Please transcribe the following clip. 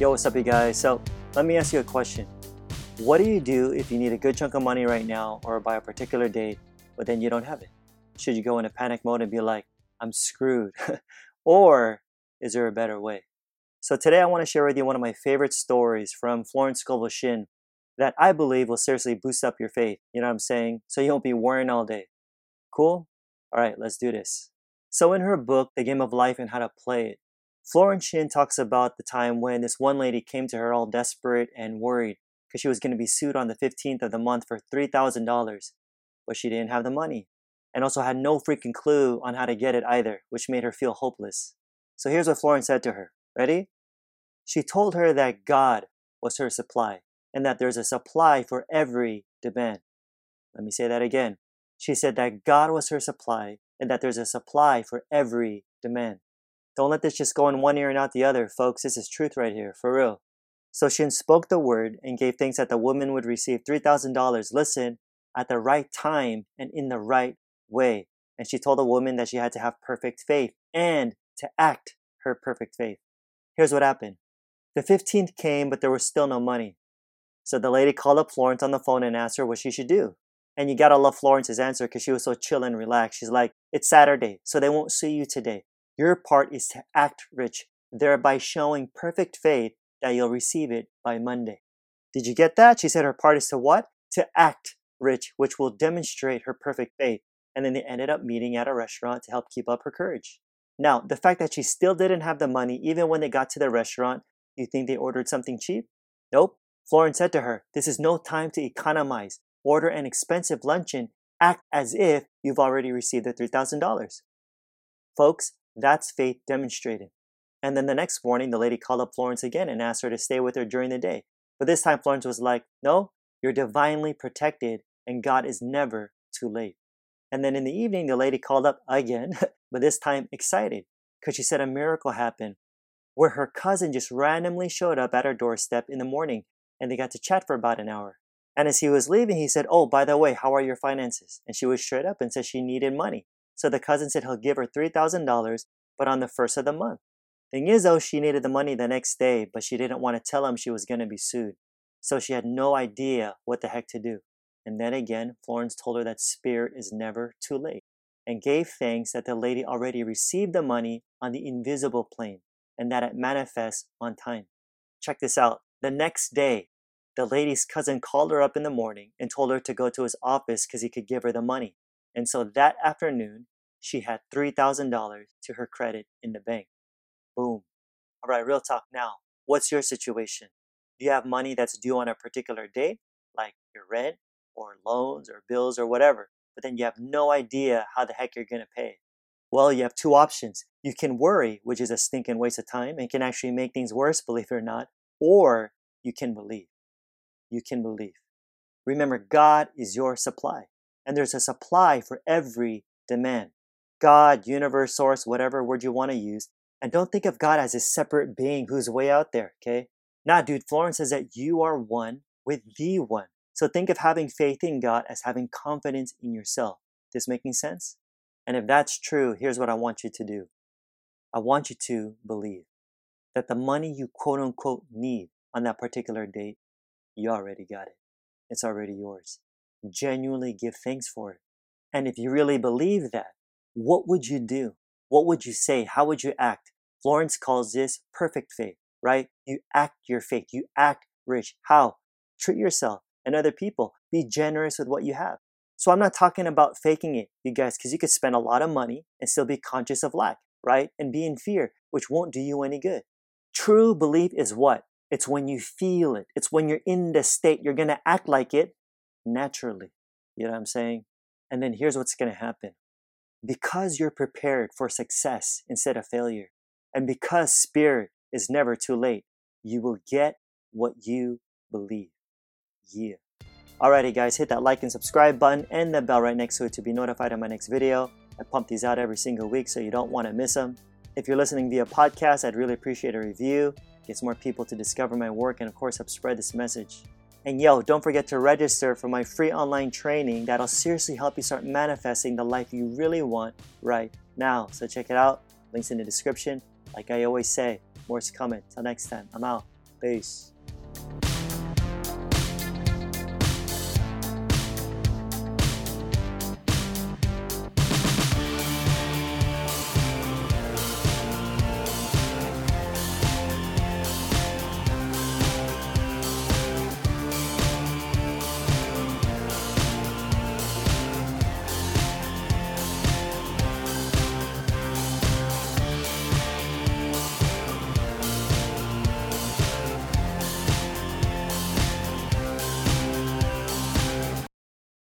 Yo, what's up, you guys? So, let me ask you a question. What do you do if you need a good chunk of money right now or by a particular date, but then you don't have it? Should you go into panic mode and be like, I'm screwed? or is there a better way? So, today I want to share with you one of my favorite stories from Florence Scovel Shinn that I believe will seriously boost up your faith. You know what I'm saying? So you won't be worrying all day. Cool? All right, let's do this. So, in her book, The Game of Life and How to Play It, Florence Shinn talks about the time when this one lady came to her all desperate and worried because she was going to be sued on the 15th of the month for $3,000, but she didn't have the money and also had no freaking clue on how to get it either, which made her feel hopeless. So here's what Florence said to her. Ready? She told her that God was her supply and that there's a supply for every demand. Let me say that again. She said that God was her supply and that there's a supply for every demand. Don't let this just go in one ear and out the other, folks. This is truth right here, for real. So Shinn spoke the word and gave thanks that the woman would receive $3,000, listen, at the right time and in the right way. And she told the woman that she had to have perfect faith and to act her perfect faith. Here's what happened. The 15th came, but there was still no money. So the lady called up Florence on the phone and asked her what she should do. And you gotta love Florence's answer because she was so chill and relaxed. She's like, It's Saturday, so they won't see you today. Your part is to act rich, thereby showing perfect faith that you'll receive it by Monday. Did you get that? She said her part is to what? To act rich, which will demonstrate her perfect faith. And then they ended up meeting at a restaurant to help keep up her courage. Now, the fact that she still didn't have the money, even when they got to the restaurant, you think they ordered something cheap? Nope. Florence said to her, This is no time to economize. Order an expensive luncheon. Act as if you've already received the $3,000. Folks, that's faith demonstrated. And then the next morning, the lady called up Florence again and asked her to stay with her during the day. But this time, Florence was like, No, you're divinely protected, and God is never too late. And then in the evening, the lady called up again, but this time excited because she said a miracle happened where her cousin just randomly showed up at her doorstep in the morning and they got to chat for about an hour. And as he was leaving, he said, Oh, by the way, how are your finances? And she was straight up and said she needed money. So the cousin said he'll give her $3,000, but on the first of the month. Thing is, though, she needed the money the next day, but she didn't want to tell him she was going to be sued. So she had no idea what the heck to do. And then again, Florence told her that spirit is never too late and gave thanks that the lady already received the money on the invisible plane and that it manifests on time. Check this out. The next day, the lady's cousin called her up in the morning and told her to go to his office because he could give her the money. And so that afternoon, she had $3,000 to her credit in the bank. Boom. All right, real talk now. What's your situation? Do you have money that's due on a particular date, like your rent or loans or bills or whatever, but then you have no idea how the heck you're going to pay? Well, you have two options. You can worry, which is a stinking waste of time and can actually make things worse, believe it or not, or you can believe. You can believe. Remember, God is your supply and there's a supply for every demand. God, universe, source, whatever word you want to use. And don't think of God as a separate being who's way out there, okay? Nah, dude, Florence says that you are one with the one. So think of having faith in God as having confidence in yourself. This making sense? And if that's true, here's what I want you to do. I want you to believe that the money you quote unquote need on that particular date, you already got it. It's already yours genuinely give thanks for it. And if you really believe that, what would you do? What would you say? How would you act? Florence calls this perfect faith, right? You act your faith. You act rich. How? Treat yourself and other people. Be generous with what you have. So I'm not talking about faking it, you guys, because you could spend a lot of money and still be conscious of lack, right? And be in fear, which won't do you any good. True belief is what? It's when you feel it. It's when you're in the state. You're going to act like it naturally. You know what I'm saying? And then here's what's going to happen. Because you're prepared for success instead of failure, and because spirit is never too late, you will get what you believe. Yeah. Alrighty, guys, hit that like and subscribe button and the bell right next to it to be notified of my next video. I pump these out every single week, so you don't want to miss them. If you're listening via podcast, I'd really appreciate a review. Gets more people to discover my work, and of course, help spread this message. And yo, don't forget to register for my free online training that'll seriously help you start manifesting the life you really want right now. So check it out. Links in the description. Like I always say, more's coming. Till next time, I'm out. Peace.